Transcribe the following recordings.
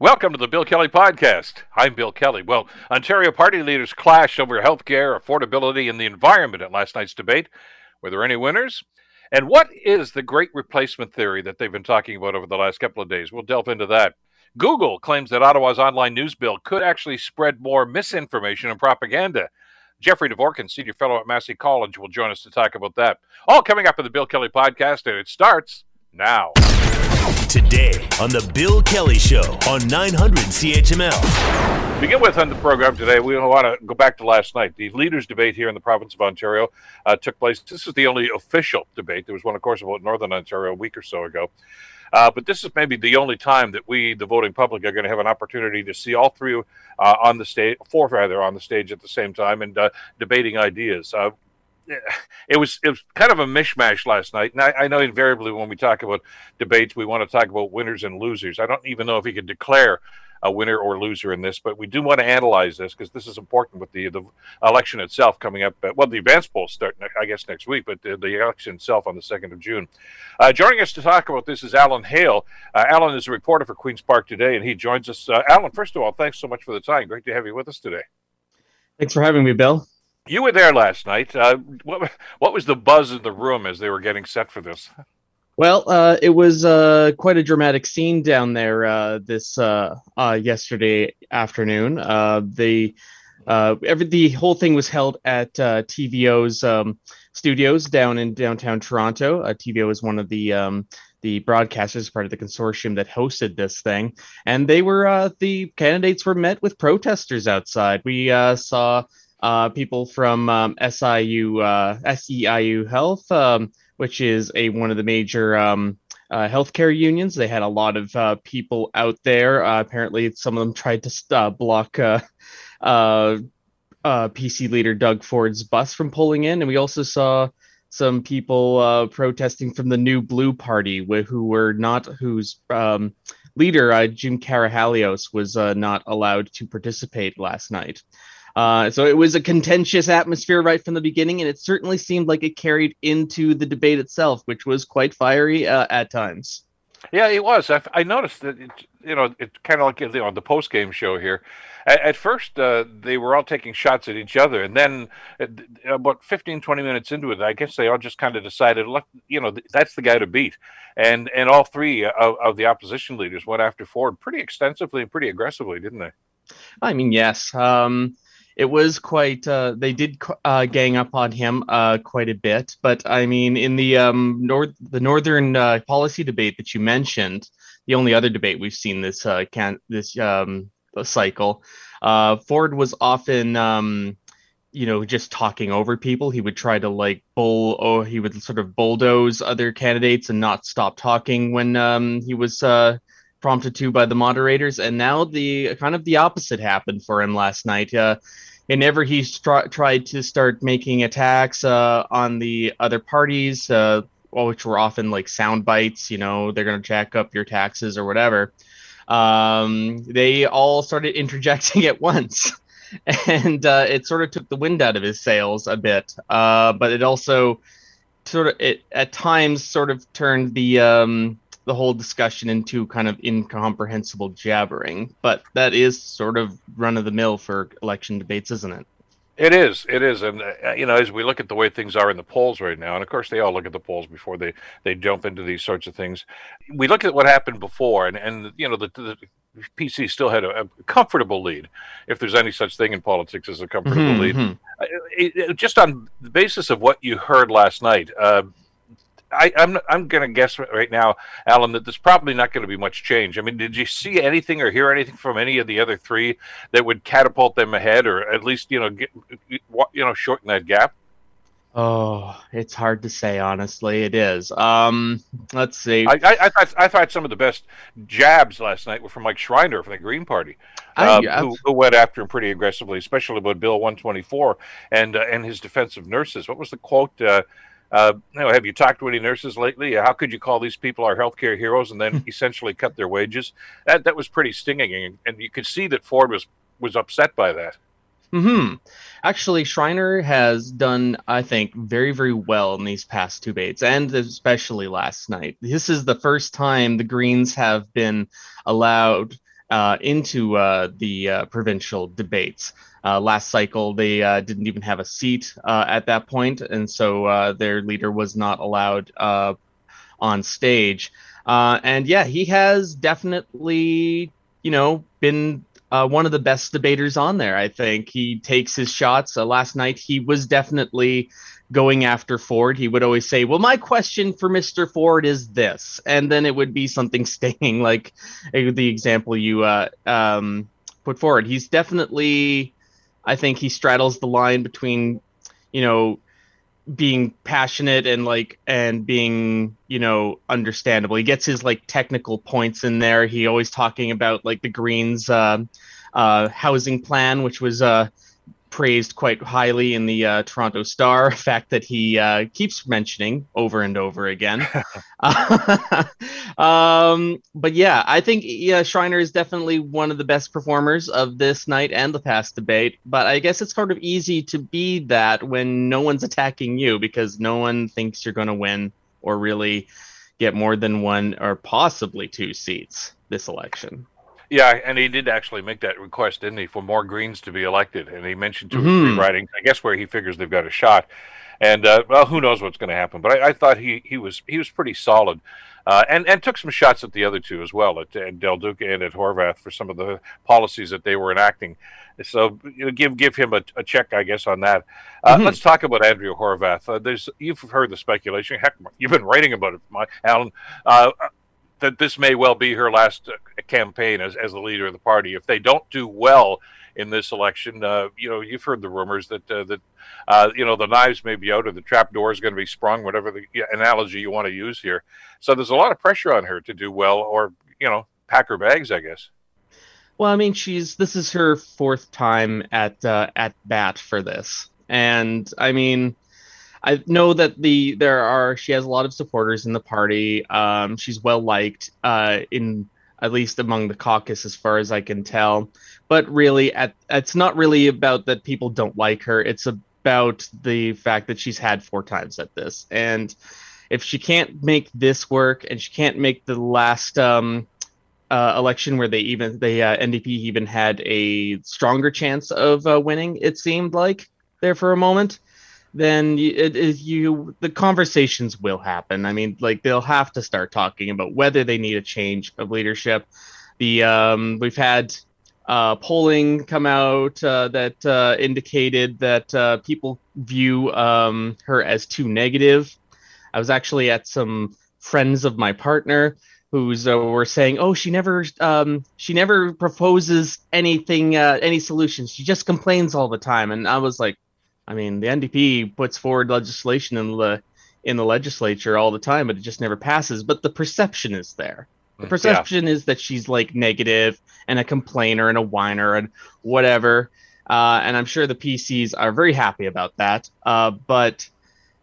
Welcome to the Bill Kelly Podcast. I'm Bill Kelly. Well, Ontario party leaders clashed over health care, affordability, and the environment at last night's debate. Were there any winners? And what is the great replacement theory that they've been talking about over the last couple of days? We'll delve into that. Google claims that Ottawa's online news bill could actually spread more misinformation and propaganda. Jeffrey Dvorkin, senior fellow at Massey College, will join us to talk about that. All coming up in the Bill Kelly Podcast, and it starts now. Today on the Bill Kelly Show on 900 CHML. Begin with on the program today, we want to go back to last night. The leaders' debate here in the province of Ontario uh, took place. This is the only official debate. There was one, of course, about Northern Ontario a week or so ago. Uh, but this is maybe the only time that we, the voting public, are going to have an opportunity to see all three uh, on the stage, four rather, on the stage at the same time and uh, debating ideas. Uh, it was it was kind of a mishmash last night. And I, I, know invariably when we talk about debates, we want to talk about winners and losers. I don't even know if he could declare a winner or loser in this, but we do want to analyze this because this is important with the the election itself coming up. well, the advance polls start, I guess, next week, but the, the election itself on the second of June. Uh, joining us to talk about this is Alan Hale. Uh, Alan is a reporter for Queens Park today, and he joins us. Uh, Alan, first of all, thanks so much for the time. Great to have you with us today. Thanks for having me, Bill. You were there last night. Uh, what what was the buzz in the room as they were getting set for this? Well, uh, it was uh, quite a dramatic scene down there uh, this uh, uh, yesterday afternoon. the every the whole thing was held at TVO's um, studios down in downtown Toronto. TVO is one of the um, the broadcasters, part of the consortium that hosted this thing, and they were the candidates were met with protesters outside. We saw uh, people from um, SIU, uh, SEIU Health, um, which is a one of the major um, uh, healthcare unions. They had a lot of uh, people out there. Uh, apparently, some of them tried to uh, block PC leader Doug Ford's bus from pulling in, and we also saw some people protesting from the New Blue Party, wh- who were not whose um, leader Jim Karahalios was not allowed to participate last night. Uh, so it was a contentious atmosphere right from the beginning, and it certainly seemed like it carried into the debate itself, which was quite fiery uh, at times. Yeah, it was. I, I noticed that it, you know it kind of like you know the post game show here. At, at first, uh, they were all taking shots at each other, and then uh, about 15, 20 minutes into it, I guess they all just kind of decided, look, you know, that's the guy to beat, and and all three of, of the opposition leaders went after Ford pretty extensively and pretty aggressively, didn't they? I mean, yes. Um, it was quite uh, they did uh, gang up on him uh, quite a bit but i mean in the um, north the northern uh, policy debate that you mentioned the only other debate we've seen this uh, can this um, cycle uh, ford was often um, you know just talking over people. He would try to like bull or he would sort of bulldoze other candidates and not stop talking when um, he was prompted to by the moderators. And now the kind of the opposite happened for him last night. Uh, whenever he tried to start making attacks uh, on the other parties uh, which were often like sound bites you know they're going to jack up your taxes or whatever um, they all started interjecting at once. And uh, it sort of took the wind out of his sails a bit uh, but it also sort of it at times sort of turned the um, the whole discussion into kind of incomprehensible jabbering. But that is sort of run of the mill for election debates, isn't it? It is. It is, and uh, you know, as we look at the way things are in the polls right now, and of course, they all look at the polls before they they jump into these sorts of things. We look at what happened before, and and you know, the, the PC still had a, a, comfortable lead, if there's any such thing in politics as a comfortable mm-hmm. lead. Mm-hmm. Uh, it, it, just on the basis of what you heard last night, uh, I, am I'm, I'm going to guess right now, Alan, that there's probably not going to be much change. I mean, did you see anything or hear anything from any of the other three that would catapult them ahead, or at least you know get you know shorten that gap? Oh, it's hard to say. Honestly, it is. Um, let's see. I, I, I, thought I thought some of the best jabs last night were from Mike Schreiner from the Green Party, um, who, who, went after him pretty aggressively, especially about Bill 124 and uh, and his defense of nurses. What was the quote? Uh, uh, you know, have you talked to any nurses lately? How could you call these people our healthcare heroes and then essentially cut their wages? That that was pretty stinging, and, and you could see that Ford was was upset by that. Hmm. Actually, Schreiner has done, I think, very, very well in these past two debates, and especially last night. This is the first time the Greens have been allowed uh, into uh, the uh, provincial debates. Uh, last cycle, they uh, didn't even have a seat at that point, and so their leader was not allowed on stage. and yeah, he has definitely, you know, been uh, one of the best debaters on there. I think he takes his shots. Uh, last night, he was definitely going after Ford. He would always say, "Well, my question for Mister Ford is this," and then it would be something stinging, like uh, the example you uh, um, put forward. He's definitely, I think, he straddles the line between, you know, being passionate and like and being you know understandable he gets his like technical points in there he always talking about like the greens uh, uh housing plan which was uh praised quite highly in the uh, Toronto Star. Fact that he uh, keeps mentioning over and over again. um, but yeah, I think yeah, Schreiner is definitely one of the best performers of this night and the past debate. But I guess it's sort of easy to be that when no one's attacking you because no one thinks you're going to win or really get more than one or possibly two seats this election. Yeah, and he did actually make that request, didn't he, for more Greens to be elected? And he mentioned 2 mm-hmm. writing, I guess, where he figures they've got a shot. And uh, well, who knows what's going to happen? But I, I, thought he he was he was pretty solid, uh, and and took some shots at the other two as well, at, at Del Duca and at Horvath for some of the policies that they were enacting. So you know, give give him a, a check, I guess, on that. Uh, mm-hmm. Let's talk about Andrea Horvath. Uh, there's you've heard the speculation. Heck, you've been writing about it, my, Alan. That this may well be her last uh, campaign as, as the leader of the party. If they don't do well in this election, uh, you know, you've heard the rumors that uh, that uh, you know the knives may be out or the trap door is going to be sprung, whatever the analogy you want to use here. So there's a lot of pressure on her to do well, or you know, pack her bags, I guess. Well, I mean, she's this is her fourth time at uh, at bat for this, and I mean I know that the there are she has a lot of supporters in the party. Um, she's well liked uh, in at least among the caucus, as far as I can tell. But really, at, it's not really about that people don't like her. It's about the fact that she's had four times at this, and if she can't make this work, and she can't make the last um, uh, election where they even the uh, NDP even had a stronger chance of uh, winning, it seemed like there for a moment then it is you the conversations will happen. I mean, like they'll have to start talking about whether they need a change of leadership. The um, we've had uh, polling come out uh, that uh, indicated that uh, people view um, her as too negative. I was actually at some friends of my partner who's uh, were saying, "Oh, she never um, she never proposes anything, uh, any solutions. She just complains all the time." And I was like, I mean, the NDP puts forward legislation in the in the legislature all the time, but it just never passes. But the perception is there. The perception yeah. is that she's like negative and a complainer and a whiner and whatever. Uh, and I'm sure the PCs are very happy about that. Uh, but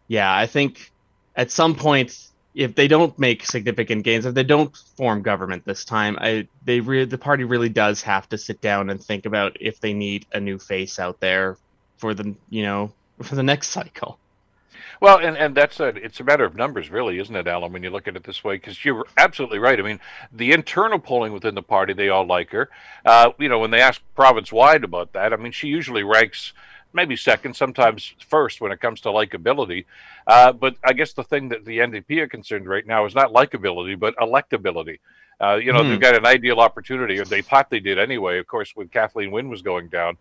yeah, I think at some point, if they don't make significant gains, if they don't form government this time, I they re- the party really does have to sit down and think about if they need a new face out there for the you know for the next cycle. Well, and, and that's a, it's a matter of numbers, really, isn't it, Alan, when you look at it this way? Because you're absolutely right. I mean, the internal polling within the party, they all like her. Uh, you know, when they ask province wide about that, I mean, she usually ranks maybe second, sometimes first when it comes to likability. Uh, but I guess the thing that the NDP are concerned right now is not likability, but electability. Uh, you know, mm. they've got an ideal opportunity, or they thought they did anyway, of course, when Kathleen Wynne was going down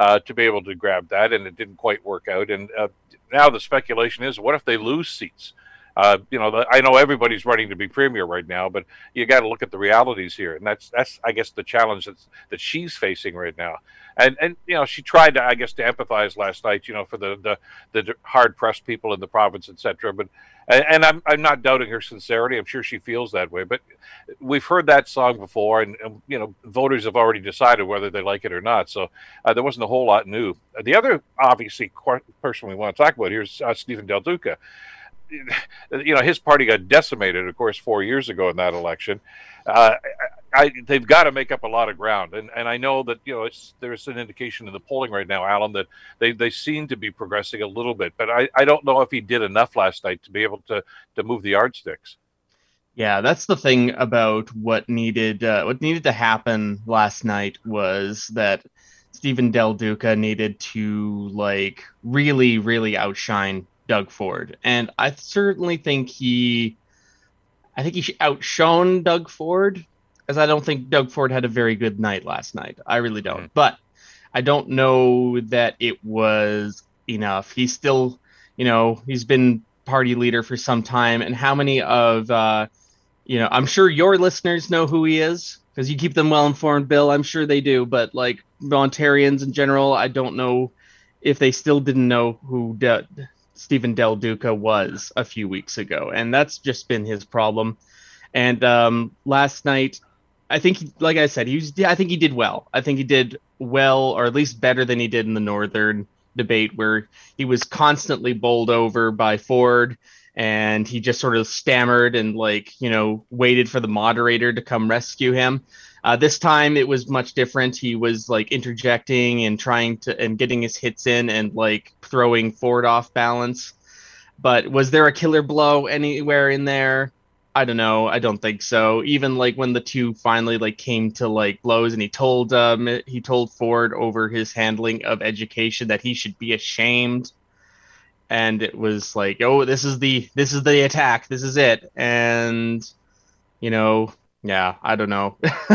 uh, to be able to grab that, and it didn't quite work out. And uh, now the speculation is, what if they lose seats? Uh, you know, the, I know everybody's running to be premier right now, but you got to look at the realities here, and that's that's I guess the challenge that's, that she's facing right now. And and you know, she tried to I guess to empathize last night, you know, for the the, the hard pressed people in the province, etc. But and I'm I'm not doubting her sincerity. I'm sure she feels that way. But we've heard that song before, and, and you know, voters have already decided whether they like it or not. So uh, there wasn't a whole lot new. The other obviously person we want to talk about here is uh, Stephen Del Duca you know, his party got decimated, of course, four years ago in that election. Uh, I, they've got to make up a lot of ground, and and I know that you know it's there's an indication in the polling right now, Alan, that they, they seem to be progressing a little bit, but I, I don't know if he did enough last night to be able to to move the yardsticks. Yeah, that's the thing about what needed uh, what needed to happen last night was that Stephen Del Duca needed to like really really outshine Doug Ford, and I certainly think he, I think he outshone Doug Ford, as I don't think Doug Ford had a very good night last night. I really don't, mm-hmm. but I don't know that it was enough. He's still, you know, he's been party leader for some time, and how many of uh, you know, I'm sure your listeners know who he is because you keep them well informed, Bill. I'm sure they do, but like Ontarians in general, I don't know if they still didn't know who De- Stephen Del Duca was a few weeks ago, and that's just been his problem. And um, last night, I think, like I said, he was. I think he did well. I think he did well, or at least better than he did in the northern debate, where he was constantly bowled over by Ford and he just sort of stammered and like you know waited for the moderator to come rescue him uh, this time it was much different he was like interjecting and trying to and getting his hits in and like throwing Ford off balance but was there a killer blow anywhere in there i don't know i don't think so. Even like when the two finally like came to like blows and he told um he told ford over his handling of education that he should be ashamed. And it was like, oh, this is the this is the attack, this is it, and you know, yeah, I don't know.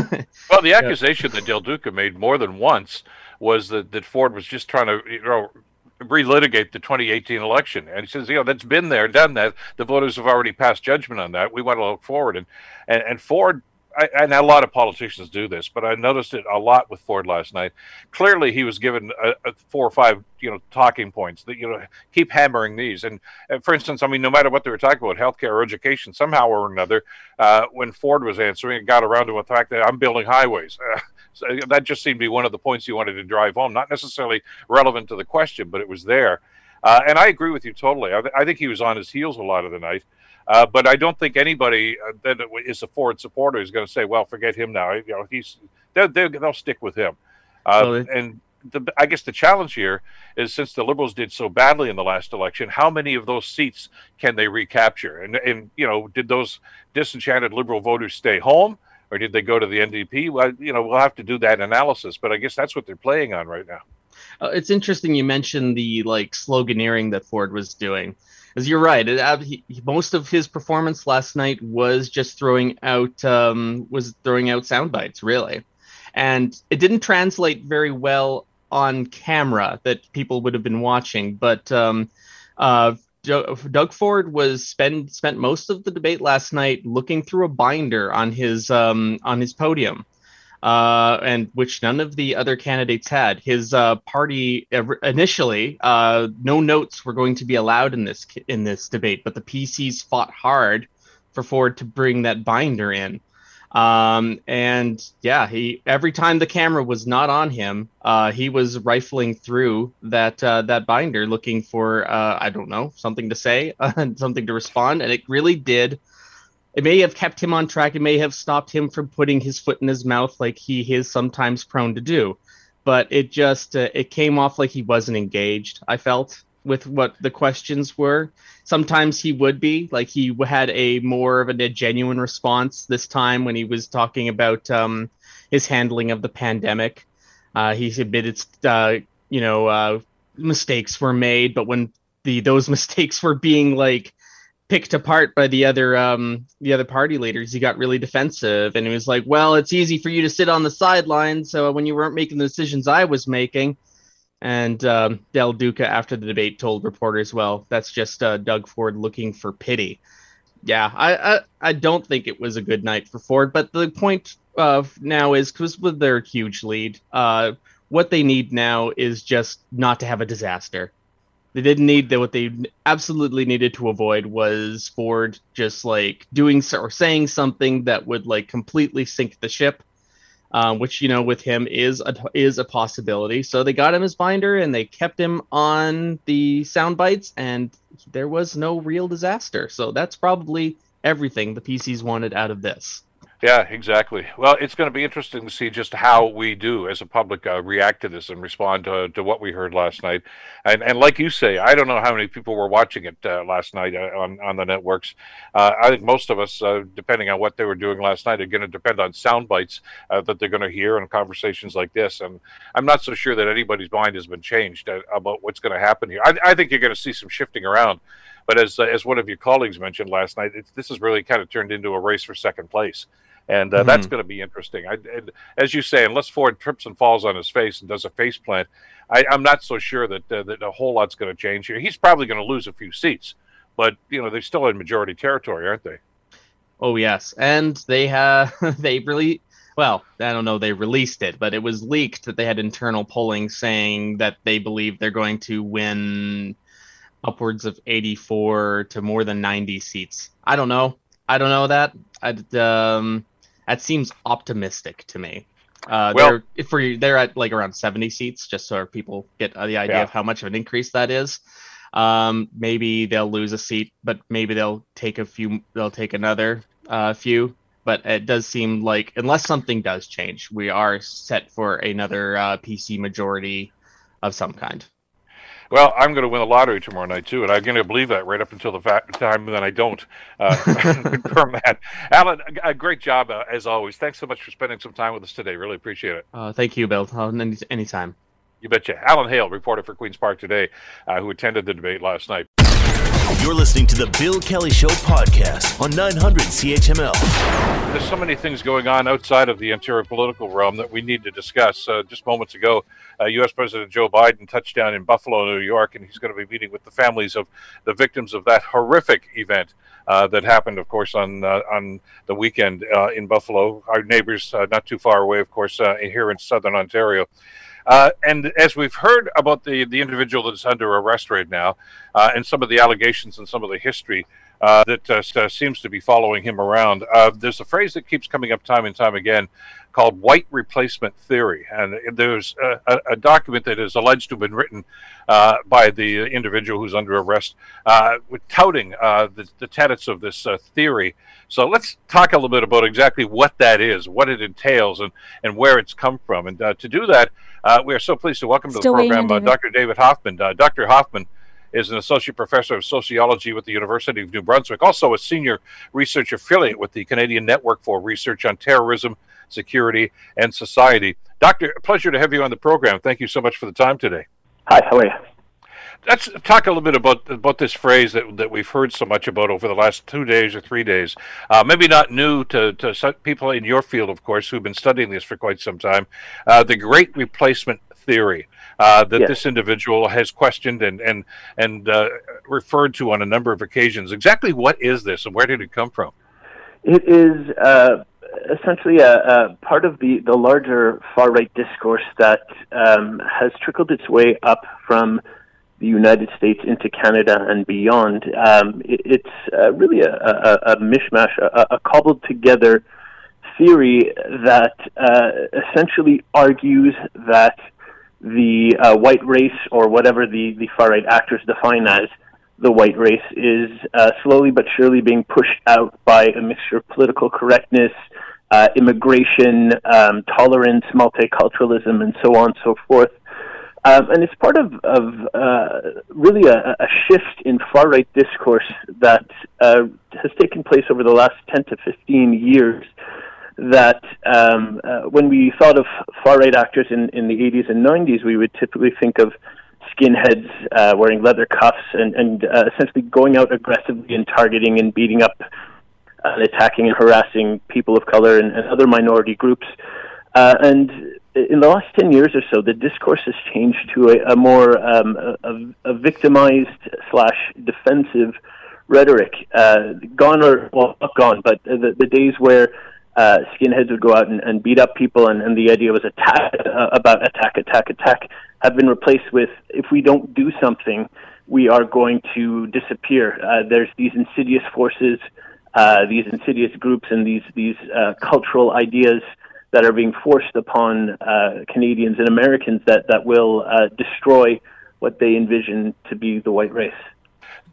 well, the accusation that Del Duca made more than once was that that Ford was just trying to you know relitigate the 2018 election. And he says, you know, that's been there, done that. The voters have already passed judgment on that. We want to look forward. And and, and Ford I, and a lot of politicians do this, but I noticed it a lot with Ford last night. Clearly, he was given a, a four or five, you know, talking points that you know keep hammering these. And, and, for instance, I mean, no matter what they were talking about, healthcare or education, somehow or another, uh, when Ford was answering, it got around to the fact that I'm building highways. Uh, so that just seemed to be one of the points he wanted to drive home, not necessarily relevant to the question, but it was there. Uh, and I agree with you totally. I, th- I, think he was on his heels a lot of the night. Uh, but I don't think anybody uh, that is a Ford supporter is going to say, "Well, forget him now." You know, he's they'll, they'll stick with him. Uh, and the, I guess the challenge here is since the Liberals did so badly in the last election, how many of those seats can they recapture? And and you know, did those disenchanted Liberal voters stay home? Or did they go to the NDP? Well, you know, we'll have to do that analysis, but I guess that's what they're playing on right now. Uh, it's interesting you mentioned the like sloganeering that Ford was doing As you're right. It, uh, he, most of his performance last night was just throwing out um, was throwing out sound bites, really, and it didn't translate very well on camera that people would have been watching. But um, uh, Doug Ford was spend spent most of the debate last night looking through a binder on his um, on his podium uh, and which none of the other candidates had. His uh, party initially, uh, no notes were going to be allowed in this in this debate, but the PCs fought hard for Ford to bring that binder in. Um, and yeah, he every time the camera was not on him, uh, he was rifling through that uh, that binder looking for uh, I don't know something to say, something to respond, and it really did it may have kept him on track. It may have stopped him from putting his foot in his mouth like he is sometimes prone to do. But it just uh, it came off like he wasn't engaged. I felt with what the questions were. Sometimes he would be like he had a more of a, genuine response this time when he was talking about um, his handling of the pandemic. Uh, he admitted, uh, you know, uh, mistakes were made, but when the those mistakes were being like picked apart by the other um the other party leaders he got really defensive and he was like well it's easy for you to sit on the sidelines so when you weren't making the decisions i was making and um, del duca after the debate told reporters well that's just uh, doug ford looking for pity. Yeah I, I, I don't think it was a good night for ford but the point of now is because with their huge lead uh what they need now is just not to have a disaster. They didn't need that. What they absolutely needed to avoid was Ford just like doing or saying something that would like completely sink the ship, um, which you know with him is a, is a possibility. So they got him his binder and they kept him on the sound bites, and there was no real disaster. So that's probably everything the PCs wanted out of this. Yeah, exactly. Well, it's going to be interesting to see just how we do as a public uh, react to this and respond to, to what we heard last night. And, and like you say, I don't know how many people were watching it uh, last night uh, on, on the networks. Uh, I think most of us, uh, depending on what they were doing last night, are going to depend on sound bites uh, that they're going to hear and conversations like this. And I'm not so sure that anybody's mind has been changed about what's going to happen here. I, I think you're going to see some shifting around. But as, as one of your colleagues mentioned last night, this has really kind of turned into a race for second place and uh, mm-hmm. that's going to be interesting. I, as you say, unless Ford trips and falls on his face and does a face plant, I, am not so sure that uh, that a whole lot's going to change here. He's probably going to lose a few seats, but you know they're still in majority territory, aren't they? Oh yes, and they have they really well. I don't know they released it, but it was leaked that they had internal polling saying that they believe they're going to win upwards of 84 to more than 90 seats. I don't know. I don't know that. I um that seems optimistic to me. Uh, well, they're for they're at like around 70 seats, just so people get the idea yeah. of how much of an increase that is. Um, maybe they'll lose a seat, but maybe they'll take a few. They'll take another uh, few. But it does seem like unless something does change, we are set for another uh, PC majority of some kind. Well, I'm going to win the lottery tomorrow night too, and I'm going to believe that right up until the fa- time that I don't uh, confirm that. Alan, a great job uh, as always. Thanks so much for spending some time with us today. Really appreciate it. Uh, thank you, Bill. Uh, any anytime. You betcha. Alan Hale, reporter for Queens Park today, uh, who attended the debate last night. You're listening to the Bill Kelly Show podcast on 900 CHML. There's so many things going on outside of the interior political realm that we need to discuss. Uh, just moments ago, uh, U.S. President Joe Biden touched down in Buffalo, New York, and he's going to be meeting with the families of the victims of that horrific event uh, that happened, of course, on uh, on the weekend uh, in Buffalo. Our neighbors, uh, not too far away, of course, here in southern Ontario. Uh, and as we've heard about the, the individual that's under arrest right now, uh, and some of the allegations and some of the history uh, that uh, uh, seems to be following him around, uh, there's a phrase that keeps coming up time and time again called white replacement theory. And there's a, a document that is alleged to have been written uh, by the individual who's under arrest, uh, touting uh, the, the, tenets of this uh, theory. So let's talk a little bit about exactly what that is, what it entails, and, and where it's come from. And uh, to do that, uh, we are so pleased to welcome to Still the program Dr. David Hofmann. Dr. Hofmann is an associate professor of sociology with the University of New Brunswick, also a senior research affiliate with the Canadian Network for Research on Terrorism security, and society. Doctor, pleasure to have you on the program. Thank you so much for the time today. Hi, how are you? Let's talk a little bit about about this phrase that, that we've heard so much about over the last two days or three days. Uh, maybe not new to, to people in your field, of course, who've been studying this for quite some time. Uh, the Great Replacement Theory uh, that yes. this individual has questioned and and and uh, referred to on a number of occasions. Exactly what is this, and where did it come from? It is uh, essentially a, a, part of the, the larger far right discourse that um, has trickled its way up from the United States into Canada and beyond. Um, it, it's uh, really a, a, a mishmash, a, cobbled together theory that uh, essentially argues that the uh, white race, or whatever the, the far right actors define as, the white race is uh, slowly but surely being pushed out by a mixture of political correctness, uh, immigration, um, tolerance, multiculturalism, and so on and so forth. Um, and it's part of, of uh, really a, a, shift in far right discourse that uh, has taken place over the last 10 to 15 years. That um, uh, when we thought of far right actors in, in the 80s and 90s, we would typically think of skinheads uh, wearing leather cuffs and, and uh, essentially going out aggressively and targeting and beating up and attacking and harassing people of color and, and other minority groups. Uh, and in the last 10 years or so, the discourse has changed to a, a more um, a, a, victimized slash defensive rhetoric. Uh, gone or, well, not gone, but the, the days where uh, skinheads would go out and, and beat up people and, and the idea was attack, uh, about attack, attack, attack, have been replaced with if we don't do something, we are going to disappear. Uh, there's these insidious forces uh, these insidious groups and these these uh, cultural ideas that are being forced upon uh, Canadians and Americans that that will uh, destroy what they envision to be the white race.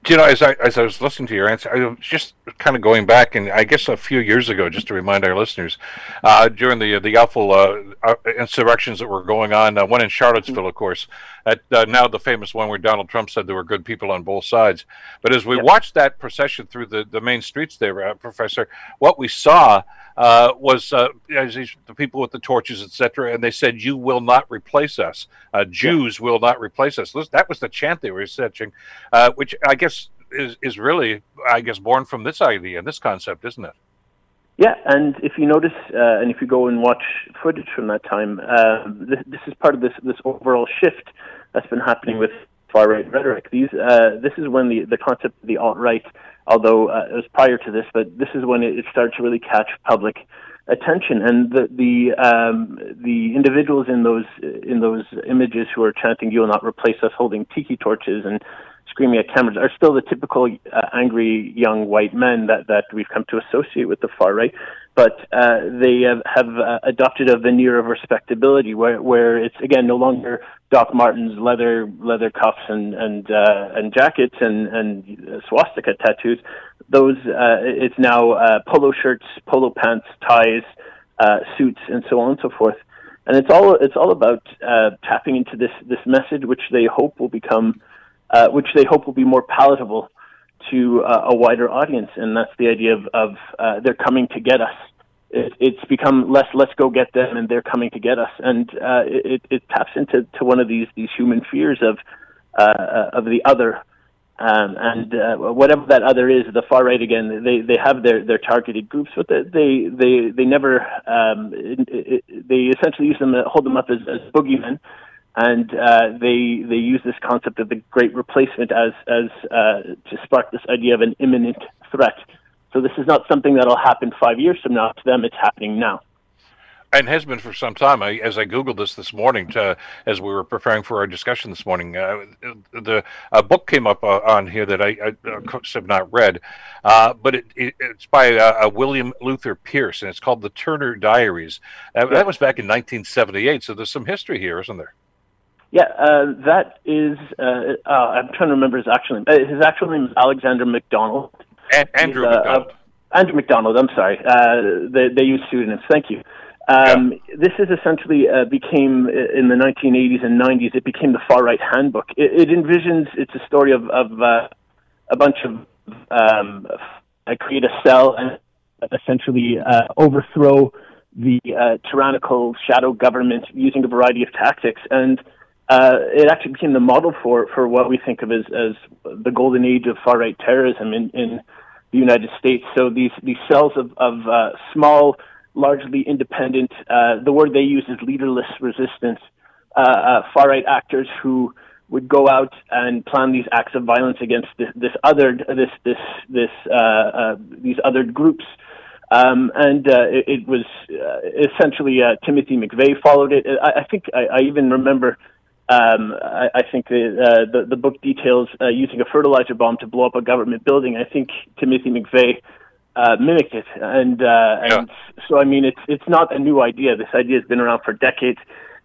You know, as I as I was listening to your answer, I was just kind of going back, and I guess a few years ago, just to remind our listeners, uh, during the the awful uh, uh insurrections that were going on, uh, one in Charlottesville, of course, at uh, now the famous one where Donald Trump said there were good people on both sides. But as we yep. watched that procession through the the main streets there, uh, Professor, what we saw uh, was uh, the people with the torches, etc. And they said, "You will not replace us. Uh, Jews yeah. will not replace us." That was the chant they were uh, which I guess is is really, I guess, born from this idea this concept, isn't it? Yeah, and if you notice, uh, and if you go and watch footage from that time, um, this, this, is part of this this overall shift that's been happening with far right rhetoric. These uh, this is when the the concept of the alt right although uh, it was prior to this, but this is when it, it started to really catch public attention. And the the um, the individuals in those in those images who are chanting "You will not replace us," holding tiki torches and screaming at cameras, are still the typical uh, angry young white men that that we've come to associate with the far right but uh, they have, have uh, adopted a veneer of respectability where, where it's again no longer Doc Martens leather leather cuffs and and uh, and jackets and and swastika tattoos. Those uh, it's now uh, polo shirts, polo pants, ties, suits, and so on and so forth. And it's all it's all about tapping into this this message, which they hope will become, which they hope will be more palatable to uh, a wider audience, and that's the idea of, of uh, they're coming to get us. It, it's become less let's go get them, and they're coming to get us, and uh, it, it taps into to one of these these human fears of uh, uh, of the other, um, and uh, whatever that other is, the far right again. They they have their their targeted groups, but they they they never um, it, it, they essentially use them hold them up as, as boogeymen and uh, they they use this concept of the great replacement as as uh, to spark this idea of an imminent threat. So this is not something that'll happen five years from now. To them, it's happening now. And has been for some time. I, as I googled this this morning, to, as we were preparing for our discussion this morning, uh, the a book came up uh, on here that I, I have not read, uh, but it, it, it's by uh, William Luther Pierce, and it's called The Turner Diaries. Yeah. That was back in 1978. So there's some history here, isn't there? Yeah, uh, that is. Uh, uh, I'm trying to remember his actual name. Uh, his actual name is Alexander MacDonald. A- Andrew uh, MacDonald. Andrew MacDonald. I'm sorry. Uh, they, they use pseudonyms. Thank you. Um, yeah. This is essentially became in the 1980s and 90s. It became the far right handbook. It, it envisions. It's a story of, of a bunch of um, create a cell and essentially overthrow the tyrannical shadow government using a variety of tactics and uh, it actually became the model for, for what we think of as, as the golden age of far right terrorism in, in the United States. So these, these cells of, of uh, small, largely independent, uh, the word they use is leaderless resistance, uh, uh, far right actors who would go out and plan these acts of violence against this, this other, this, this, this, uh, these other groups. Um, and it, it, was essentially Timothy McVeigh followed it. I, I think I, I even remember um, I, I, think the, uh, the, the book details uh, using a fertilizer bomb to blow up a government building. I think Timothy McVeigh uh, mimicked it, and uh, yeah. and so I mean it's it's not a new idea. This idea has been around for decades.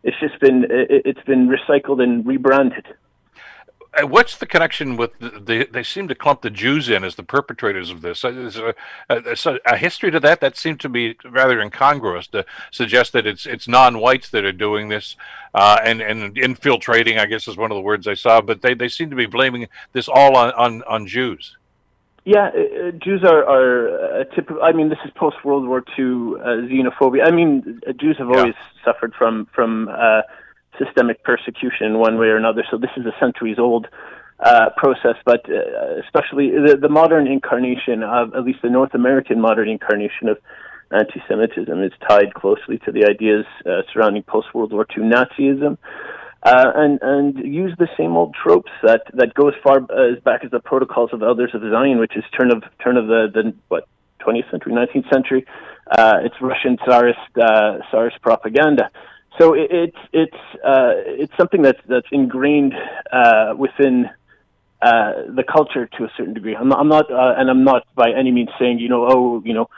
It's just been it, it's been recycled and rebranded. Uh, what's the connection with the, the, They seem to clump the Jews in as the perpetrators of this. Is there a, a, a, history to that that seemed to be rather incongruous to suggest that it's it's non-whites that are doing this uh, and and infiltrating. I guess is one of the words I saw. But they, they seem to be blaming this all on on, on Jews. Yeah, uh, uh Jews are are uh, typical. I mean, this is post World War II uh, xenophobia. I mean, Jews have always yeah. suffered from from systemic persecution in one way or another. So this is a centuries old uh, process, but uh, especially the, the modern incarnation of, at least the North American modern incarnation of anti-Semitism is tied closely to the ideas uh, surrounding post-World War II Nazism. Uh, and and use the same old tropes that that go as far as back as the protocols of elders of Zion, which is turn of turn of the, the what 20th century, 19th century. Uh, it's Russian Tsarist uh, Tsarist propaganda so it, it's it's uh, it's something that's that's ingrained uh, within uh, the culture to a certain degree. I'm not, I'm not uh, and I'm not by any means saying you know oh you know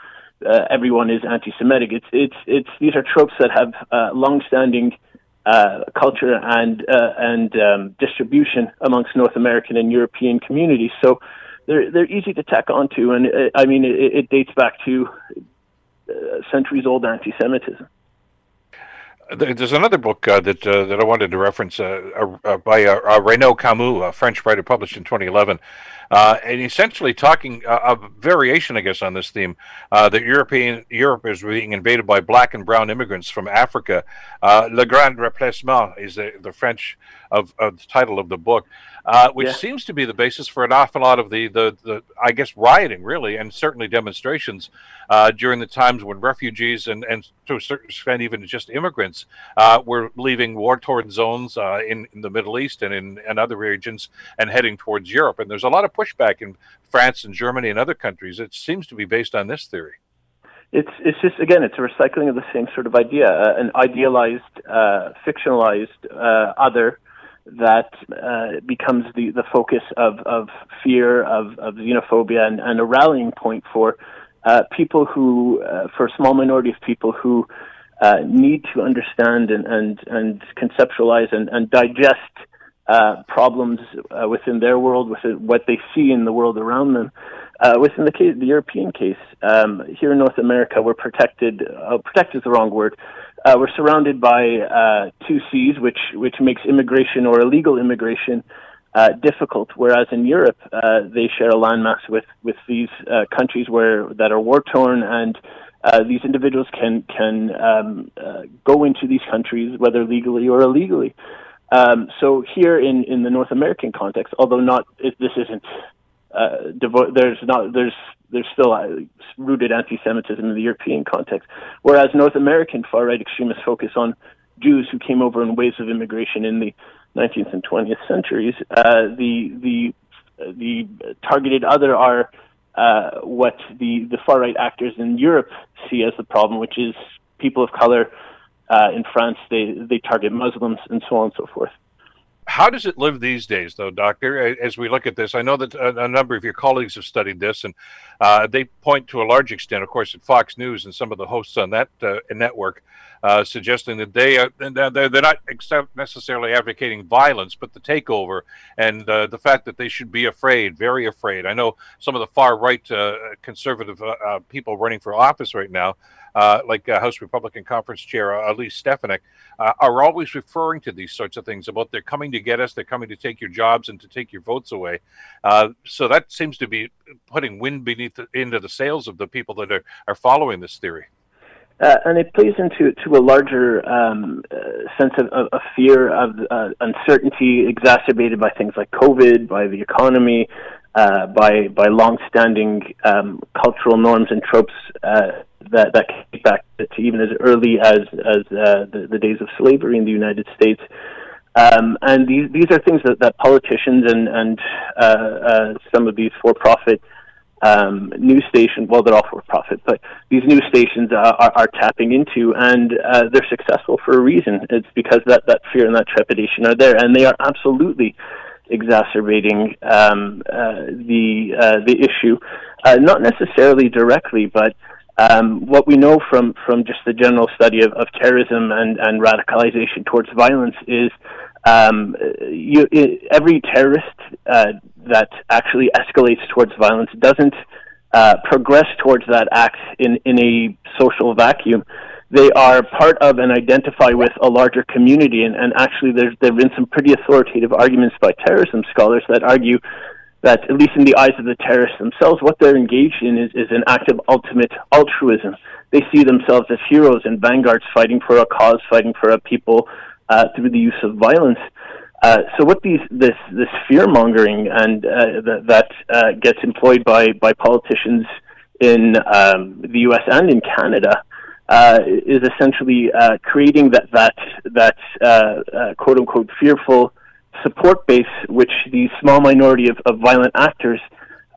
uh, everyone is anti-Semitic. It's it's it's these are tropes that have uh, long-standing uh, culture and uh, and um, distribution amongst North American and European communities. So they're they're easy to tack onto, and uh, I mean it, it, dates back to uh, centuries old anti-Semitism. There's another book uh, that uh, that I wanted to reference uh, uh by uh, uh, Renaud Camus, a French writer, published in 2011, and essentially talking a variation, I guess, on this theme. that European Europe is being invaded by black and brown immigrants from Africa. Le Grand Replacement is the, the French of, of the title of the book uh, which yeah. seems to be the basis for an awful lot of the, the, the I guess, rioting, really, and certainly demonstrations uh, during the times when refugees and, and to a certain extent even just immigrants uh, were leaving war-torn zones uh, in, in the Middle East and in and other regions and heading towards Europe. And there's a lot of pushback in France and Germany and other countries. It seems to be based on this theory it's it's just again it's a recycling of the same sort of idea uh, an idealized uh, fictionalized uh, other that uh, becomes the, the focus of, of fear, of, of xenophobia, and, and a rallying point for uh, people who, uh, for a small minority of people who uh, need to understand and, and, and conceptualize and, and digest uh, problems uh, within their world, within what they see in the world around them. within the case, the European case, um, here in North America, we're protected. protected is the wrong word uh, we're surrounded by uh, two seas, which which makes immigration or illegal immigration uh, difficult. Whereas in Europe, uh, they share a landmass with with these uh, countries where that are war torn, and uh, these individuals can can um, go into these countries whether legally or illegally. Um, so here in in the North American context, although not it, this isn't devo- there's not there's there's still uh, rooted anti-Semitism in the European context, whereas North American far-right extremists focus on Jews who came over in waves of immigration in the 19th and 20th centuries. Uh, the the the targeted other are uh, what the the far-right actors in Europe see as the problem, which is people of color. Uh, in France, they they target Muslims and so on and so forth. How does it live these days, though, Doctor? As we look at this, I know that a, number of your colleagues have studied this, and uh, they point to a large extent, of course, at Fox News and some of the hosts on that uh, network, uh, suggesting that they are, they're not necessarily advocating violence, but the takeover and uh, the fact that they should be afraid, very afraid. I know some of the far right uh, conservative uh, people running for office right now uh, like uh, House Republican Conference Chair uh, Elise Stefanik, uh, are always referring to these sorts of things about they're coming to get us, they're coming to take your jobs and to take your votes away. Uh, so that seems to be putting wind beneath the, into the sails of the people that are, are following this theory. Uh, and it plays into to a larger um, uh, sense of, of, of, fear of uh, uncertainty exacerbated by things like COVID, by the economy, uh, by by long-standing um, cultural norms and tropes that that came back to even as early as as uh, the, the days of slavery in the United States. Um, and these these are things that, that politicians and and uh, uh, some of these for-profit um, news stations, well, they're all for-profit, but these news stations are, are, are tapping into, and uh, they're successful for a reason. It's because that that fear and that trepidation are there, and they are absolutely exacerbating um, uh, the uh, the issue, uh, not necessarily directly, but um, what we know from, from just the general study of, of terrorism and, and radicalization towards violence is um, you, every terrorist uh, that actually escalates towards violence doesn't uh, progress towards that act in, in a social vacuum. They are part of and identify with a larger community, and, and actually, there's there have been some pretty authoritative arguments by terrorism scholars that argue that, at least in the eyes of the terrorists themselves, what they're engaged in is, is an act of ultimate altruism. They see themselves as heroes and vanguards fighting for a cause, fighting for a people uh, through the use of violence. Uh, so what these this this fear mongering and uh, th- that uh, gets employed by by politicians in um, the U.S. and in Canada uh, is essentially uh, creating that that that uh, uh, quote unquote fearful support base which the small minority of, of violent actors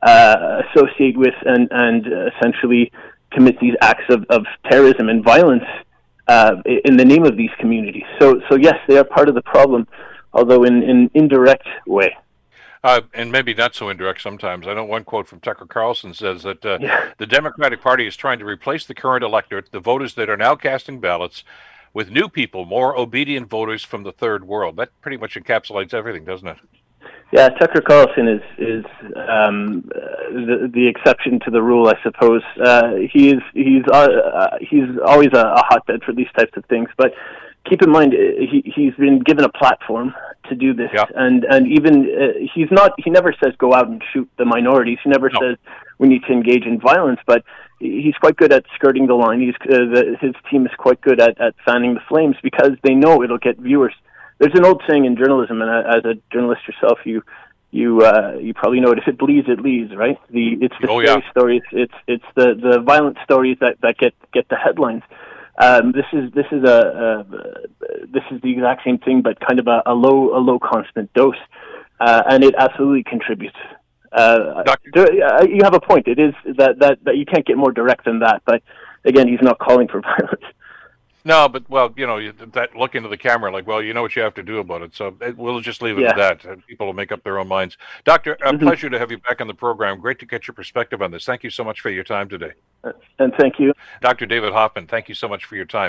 uh, associate with and, and essentially commit these acts of, of terrorism and violence uh, in the name of these communities. So, so yes, they are part of the problem, although in an in indirect way. Uh, and maybe not so indirect sometimes. I know one quote from Tucker Carlson says that uh, yeah. the Democratic Party is trying to replace the current electorate, the voters that are now casting ballots, with new people, more obedient voters from the third world. That pretty much encapsulates everything, doesn't it? Yeah, Tucker Carlson is is um, the the exception to the rule, I suppose. Uh, he is he's uh, uh, he's always a, a hotbed for these types of things, but keep in mind uh, he he's been given a platform to do this, yeah. and and even uh, he's not he never says go out and shoot the minorities. He never no. says we need to engage in violence, but he's quite good at skirting the line. He's uh, the, his team is quite good at at fanning the flames because they know it'll get viewers there's an old saying in journalism, and as a journalist yourself, you you uh, you probably know it. If it bleeds, it leads, right? The it's the oh, scary yeah. stories, it's it's the the violent stories that that get get the headlines. Um, this is this is a, a this is the exact same thing, but kind of a, a low a low constant dose, uh, and it absolutely contributes. Uh, there, uh, you have a point. It is that, that that you can't get more direct than that. But again, he's not calling for violence. No, but well, you know, that look into the camera, like, well, you know what you have to do about it. So it, we'll just leave it yeah. at that. And people will make up their own minds. Doctor, a mm-hmm. pleasure to have you back on the program. Great to get your perspective on this. Thank you so much for your time today. Uh, and thank you, Dr. David Hofmann. Thank you so much for your time.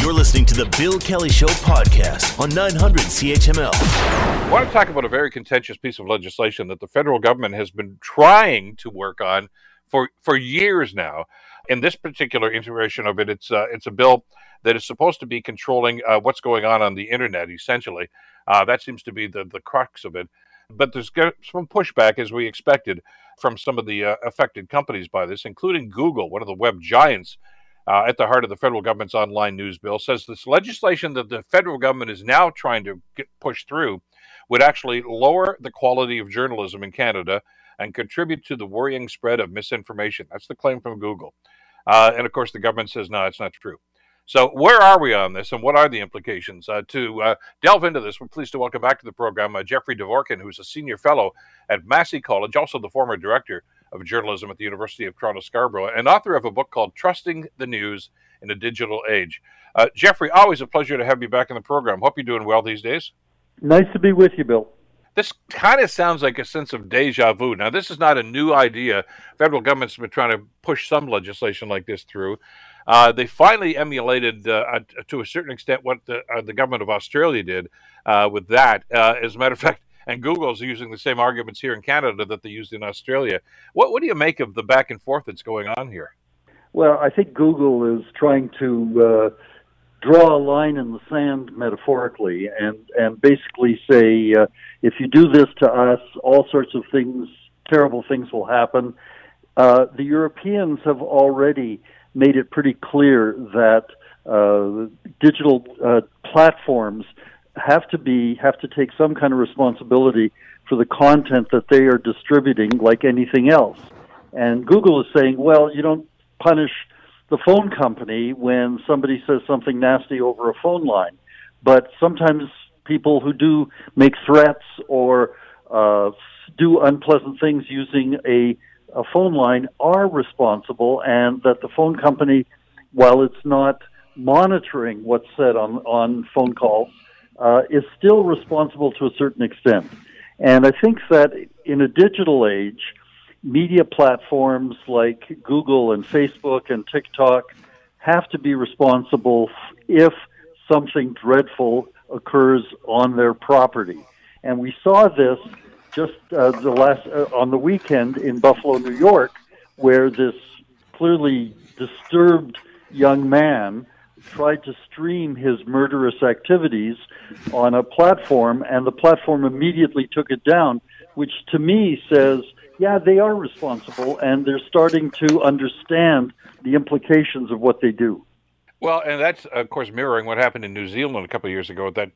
You're listening to the Bill Kelly Show podcast on 900 CHML. I want to talk about a very contentious piece of legislation that the federal government has been trying to work on for for years now in this particular iteration of it, it's uh, it's a bill that is supposed to be controlling uh, what's going on on the internet. Essentially, uh, that seems to be the the crux of it. But there's some pushback, as we expected, from some of the uh, affected companies by this, including Google, one of the web giants. Uh, at the heart of the federal government's online news bill says this legislation that the federal government is now trying to get pushed through would actually lower the quality of journalism in Canada and contribute to the worrying spread of misinformation. That's the claim from Google. Uh, and of course, the government says, no, it's not true. So, where are we on this, and what are the implications? Uh, to uh, delve into this, we're pleased to welcome back to the program uh, Jeffrey Dvorkin, who's a senior fellow at Massey College, also the former director of journalism at the University of Toronto Scarborough, and author of a book called Trusting the News in a Digital Age. Uh, Jeffrey, always a pleasure to have you back in the program. Hope you're doing well these days. Nice to be with you, Bill this kind of sounds like a sense of deja vu. Now, this is not a new idea. Federal government's been trying to push some legislation like this through. Uh, they finally emulated, uh, uh, to a certain extent, what the, uh, the government of Australia did uh, with that. Uh, as a matter of fact, and Google's using the same arguments here in Canada that they used in Australia. What, what do you make of the back and forth that's going on here? Well, I think Google is trying to draw a line in the sand metaphorically and and basically say uh, if you do this to us all sorts of things terrible things will happen. Uh, the Europeans have already made it pretty clear that uh, digital uh, platforms have to be have to take some kind of responsibility for the content that they are distributing like anything else. And Google is saying well you don't punish the phone company when somebody says something nasty over a phone line. But sometimes people who do make threats or uh, do unpleasant things using a, a phone line are responsible, and that the phone company, while it's not monitoring what's said on, on phone calls, uh, is still responsible to a certain extent. And I think that in a digital age, media platforms like Google and Facebook and TikTok have to be responsible if something dreadful occurs on their property. And we saw this just uh, the last uh, on the weekend in Buffalo, New York, where this clearly disturbed young man tried to stream his murderous activities on a platform, and the platform immediately took it down, which to me says yeah, they are responsible, and they're starting to understand the implications of what they do. Well, and that's of course mirroring what happened in New Zealand a couple of years ago with that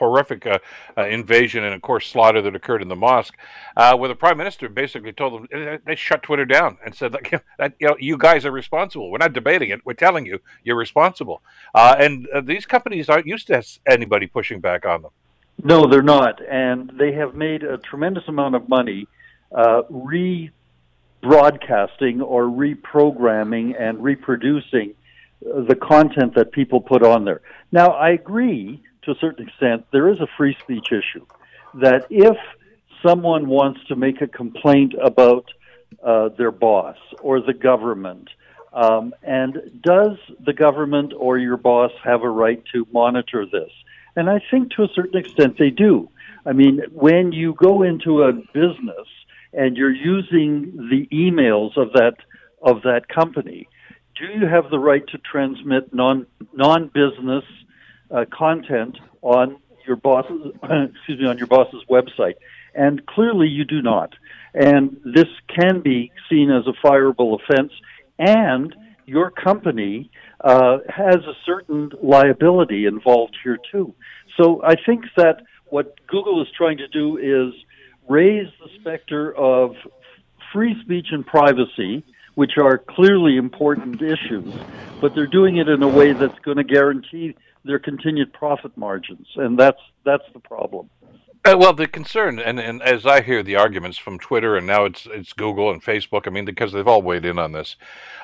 horrific uh, uh, invasion and of course slaughter that occurred in the mosque, uh, where the prime minister basically told them they shut Twitter down and said that, that you know you guys are responsible. We're not debating it. We're telling you you're responsible. Uh, and uh, these companies aren't used to anybody pushing back on them. No, they're not, and they have made a tremendous amount of money uh, rebroadcasting or reprogramming and reproducing the content that people put on there. Now, I agree to a certain extent, there is a free speech issue. That if someone wants to make a complaint about uh, their boss or the government Um, and does the government or your boss have a right to monitor this? And I think to a certain extent they do. I mean, when you go into a business and you're using the emails of that of that company, do you have the right to transmit non non business uh, content on your boss's excuse me on your boss's website? And clearly, you do not. And this can be seen as a fireable offense, and your company uh, has a certain liability involved here too. So I think that what Google is trying to do is raise the specter of free speech and privacy, which are clearly important issues, but they're doing it in a way that's going to guarantee their continued profit margins, and that's that's the problem. Uh, well, the concern, and, and as I hear the arguments from Twitter, and now it's it's Google and Facebook. I mean, because they've all weighed in on this,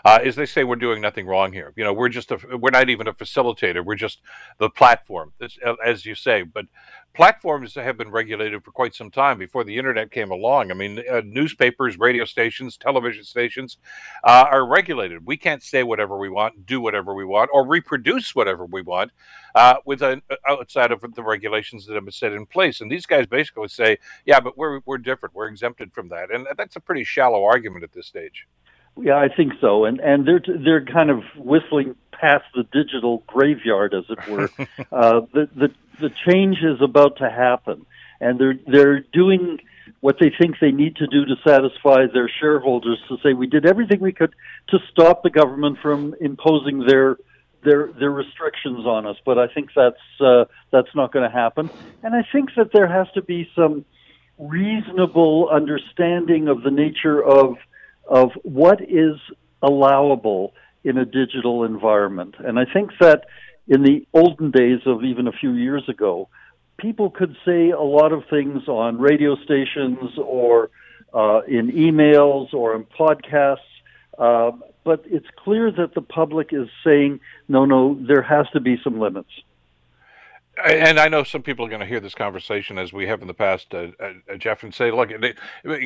uh, is they say we're doing nothing wrong here. You know, we're just a, we're not even a facilitator. We're just the platform, as you say. But platforms have been regulated for quite some time before the internet came along. I mean, uh, newspapers, radio stations, television stations uh, are regulated. We can't say whatever we want, do whatever we want, or reproduce whatever we want uh, with a, uh, outside of the regulations that have been set in place. And these guys basically say, "Yeah, but we're we're different. We're exempted from that." And that's a pretty shallow argument at this stage. Yeah, I think so, and and they're they're kind of whistling past the digital graveyard, as it were. uh, the the the change is about to happen, and they're they're doing what they think they need to do to satisfy their shareholders to say we did everything we could to stop the government from imposing their their their restrictions on us. But I think that's uh, that's not going to happen, and I think that there has to be some reasonable understanding of the nature of of what is allowable in a digital environment. And I think that in the olden days of even a few years ago, people could say a lot of things on radio stations or uh, in emails or in podcasts, uh, but it's clear that the public is saying, no, no, there has to be some limits and I know some people are going to hear this conversation as we have in the past, uh, uh, Jeff, and say, "Look, they,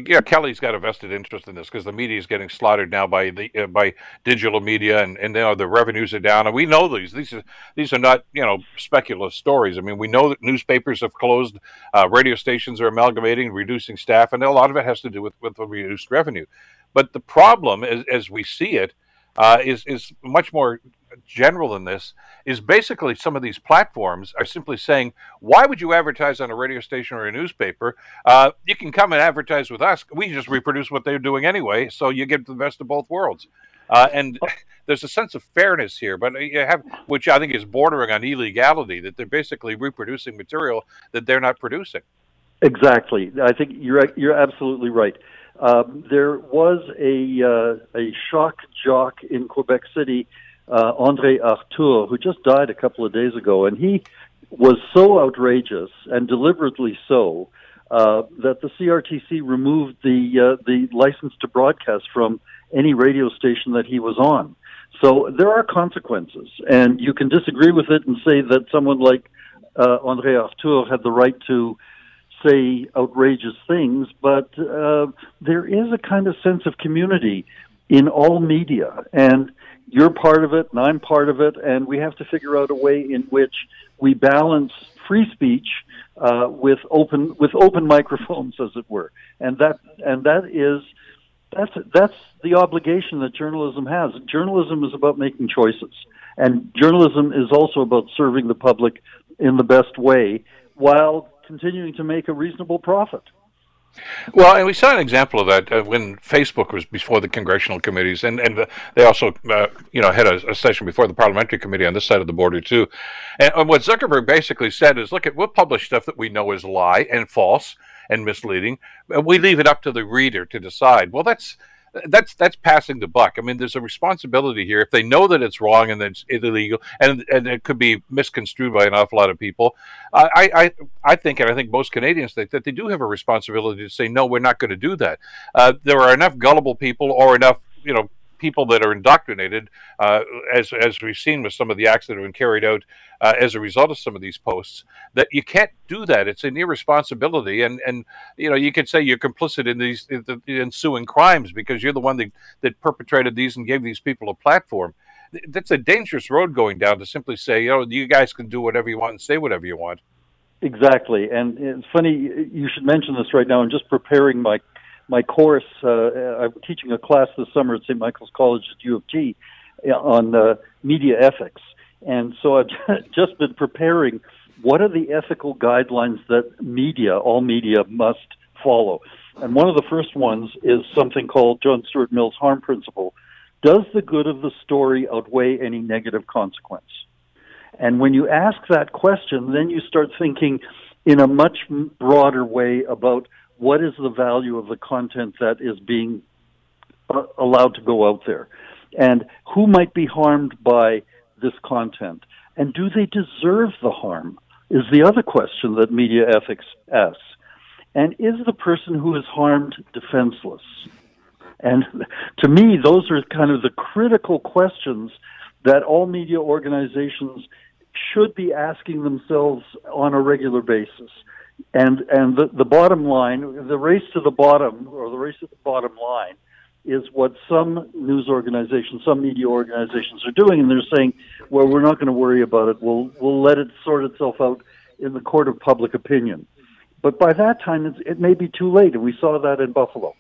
yeah, Kelly's got a vested interest in this because the media is getting slaughtered now by the uh, by digital media, and and know, the revenues are down, and we know these. These are these are not you know speculative stories. I mean, we know that newspapers have closed, uh, radio stations are amalgamating, reducing staff, and a lot of it has to do with with the reduced revenue. But the problem, as as we see it, uh, is is much more general than this is basically some of these platforms are simply saying, why would you advertise on a radio station or a newspaper? Uh, you can come and advertise with us. We just reproduce what they're doing anyway, so you get the best of both worlds. Uh, and there's a sense of fairness here, but have, which I think is bordering on illegality, that they're basically reproducing material that they're not producing. Exactly. I think you're you're absolutely right. Um, there was a uh, a shock jock in Quebec City uh, Andre Arthur, who just died a couple of days ago, and he was so outrageous and deliberately so uh, that the CRTC removed the uh, the license to broadcast from any radio station that he was on. So there are consequences, and you can disagree with it and say that someone like uh, Andre Arthur had the right to say outrageous things, but uh, there is a kind of sense of community in all media, and you're part of it and I'm part of it, and we have to figure out a way in which we balance free speech uh, with open with open microphones, as it were, and that and that is that's that's the obligation that journalism has. Journalism is about making choices, and journalism is also about serving the public in the best way while continuing to make a reasonable profit. Well, and we saw an example of that uh, when Facebook was before the congressional committees, and and they also, uh, you know, had a, a, session before the parliamentary committee on this side of the border too. And, and what Zuckerberg basically said is, look, at we'll publish stuff that we know is lie and false and misleading. But we leave it up to the reader to decide. Well, that's that's that's passing the buck. I mean, there's a responsibility here. If they know that it's wrong and it's illegal and and it could be misconstrued by an awful lot of people, I I I think and I think most Canadians think that they do have a responsibility to say no, we're not going to do that. Uh, there are enough gullible people or enough you know people that are indoctrinated, uh, as as we've seen with some of the acts that have been carried out uh, as a result of some of these posts, that you can't do that. It's an irresponsibility, and and you know you could say you're complicit in these in the ensuing crimes because you're the one that that perpetrated these and gave these people a platform. That's a dangerous road going down to simply say, you know, you guys can do whatever you want and say whatever you want. Exactly, and it's funny you should mention this right now. I'm just preparing my my course. Uh, I'm teaching a class this summer at St. Michael's College at U of T uh, on uh, media ethics, and so I've just been preparing. What are the ethical guidelines that media, all media, must follow? And one of the first ones is something called John Stuart Mill's harm principle. Does the good of the story outweigh any negative consequence? And when you ask that question, then you start thinking in a much broader way about what is the value of the content that is being uh, allowed to go out there? And who might be harmed by this content? And do they deserve the harm is the other question that media ethics asks. And is the person who is harmed defenseless? And to me those are kind of the critical questions that all media organizations should be asking themselves on a regular basis. And and the, the bottom line, the race to the bottom or the race to the bottom line is what some news organizations, some media organizations are doing, and they're saying, "Well, we're not going to worry about it. We'll we'll let it sort itself out in the court of public opinion." But by that time, it may be too late, and we saw that in Buffalo.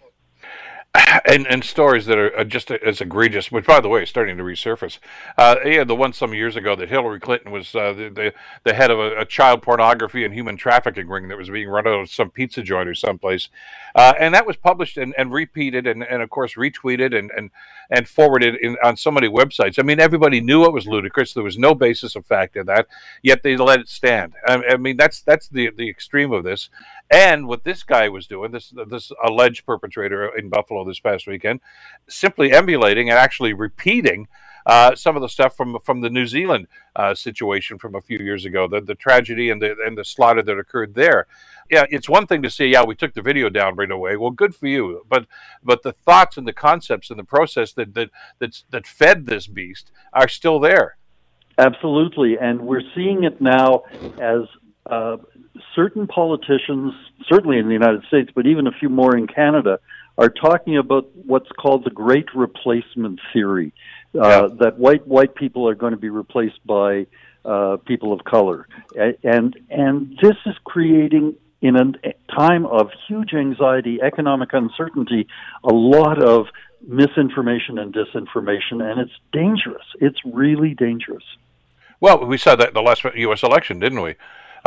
And and stories that are just as egregious, which by the way is starting to resurface. Uh, yeah, the one some years ago that Hillary Clinton was uh, the, the, the head of a, a, child pornography and human trafficking ring that was being run out of some pizza joint or someplace, uh, and that was published and, and repeated and, and of course retweeted and and and forwarded in, on so many websites. I mean, everybody knew it was ludicrous. There was no basis of fact in that, yet they let it stand. I, I mean, that's that's the the extreme of this. And what this guy was doing, this this alleged perpetrator in Buffalo this past weekend, simply emulating and actually repeating uh, some of the stuff from from the New Zealand uh, situation from a few years ago, the the tragedy and the and the slaughter that occurred there. Yeah, it's one thing to say, yeah, we took the video down right away. Well, good for you, but but the thoughts and the concepts and the process that that that that fed this beast are still there. Absolutely, and we're seeing it now as uh, certain politicians, certainly in the United States, but even a few more in Canada, are talking about what's called the Great Replacement Theory, uh, yeah. that white white people are going to be replaced by uh, people of color, and and this is creating in a time of huge anxiety, economic uncertainty, a lot of misinformation and disinformation, and it's dangerous. It's really dangerous. Well, we saw that in the last U.S. election, didn't we?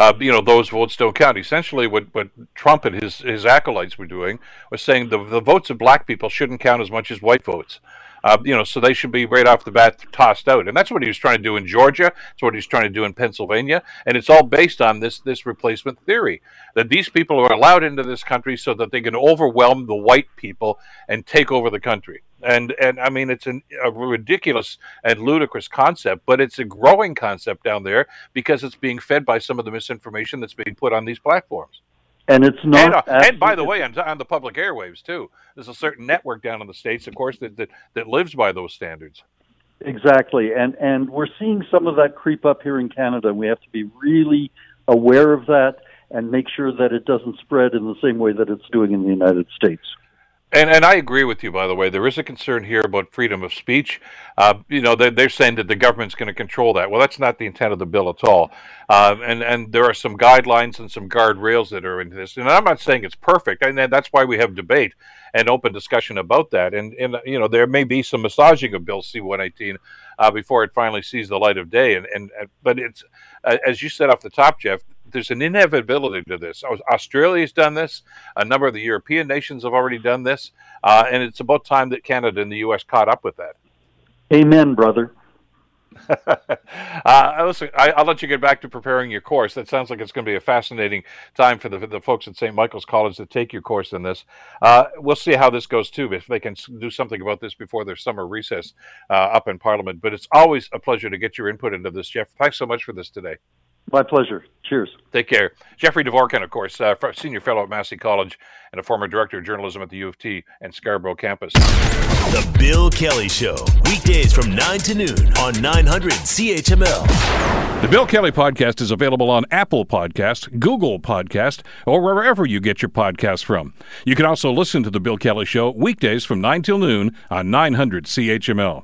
Uh, you know, those votes don't count. Essentially, what, what Trump and his, his acolytes were doing was saying the, the votes of black people shouldn't count as much as white votes. Uh, you know, so they should be right off the bat tossed out, and that's what he was trying to do in Georgia. That's what he's trying to do in Pennsylvania, and it's all based on this this replacement theory that these people are allowed into this country so that they can overwhelm the white people and take over the country. And and I mean, it's an, a ridiculous and ludicrous concept, but it's a growing concept down there because it's being fed by some of the misinformation that's being put on these platforms. And it's not. And, uh, and by the way, on, on, the public airwaves too, there's a certain network down in the states, of course, that, that that lives by those standards. Exactly, and and we're seeing some of that creep up here in Canada. and We have to be really aware of that and make sure that it doesn't spread in the same way that it's doing in the United States. And and I agree with you. By the way, there is a concern here about freedom of speech. Uh, you know, they're, they're saying that the government's going to control that. Well, that's not the intent of the bill at all. Uh, and and there are some guidelines and some guardrails that are in this. And I'm not saying it's perfect. And that's why we have debate and open discussion about that. And and you know, there may be some massaging of Bill C-118 uh, before it finally sees the light of day. And and but it's as you said off the top, Jeff there's an inevitability to this. Australia's done this. A number of the European nations have already done this, uh, and it's about time that Canada and the U.S. caught up with that. Amen, brother. uh, listen, I, will let you get back to preparing your course. That sounds like it's going to be a fascinating time for the, the folks at St. Michael's College to take your course in this. Uh, we'll see how this goes too, if they can do something about this before their summer recess uh, up in Parliament. But it's always a pleasure to get your input into this, Jeff. Thanks so much for this today. My pleasure. Cheers. Take care. Jeffrey Dvorkin, of course, uh, senior fellow at Massey College and a former director of journalism at the U of T and Scarborough campus. The Bill Kelly Show, weekdays from 9 to noon on 900 CHML. The Bill Kelly Podcast is available on Apple Podcast, Google Podcast, or wherever you get your podcasts from. You can also listen to The Bill Kelly Show weekdays from 9 till noon on 900 CHML.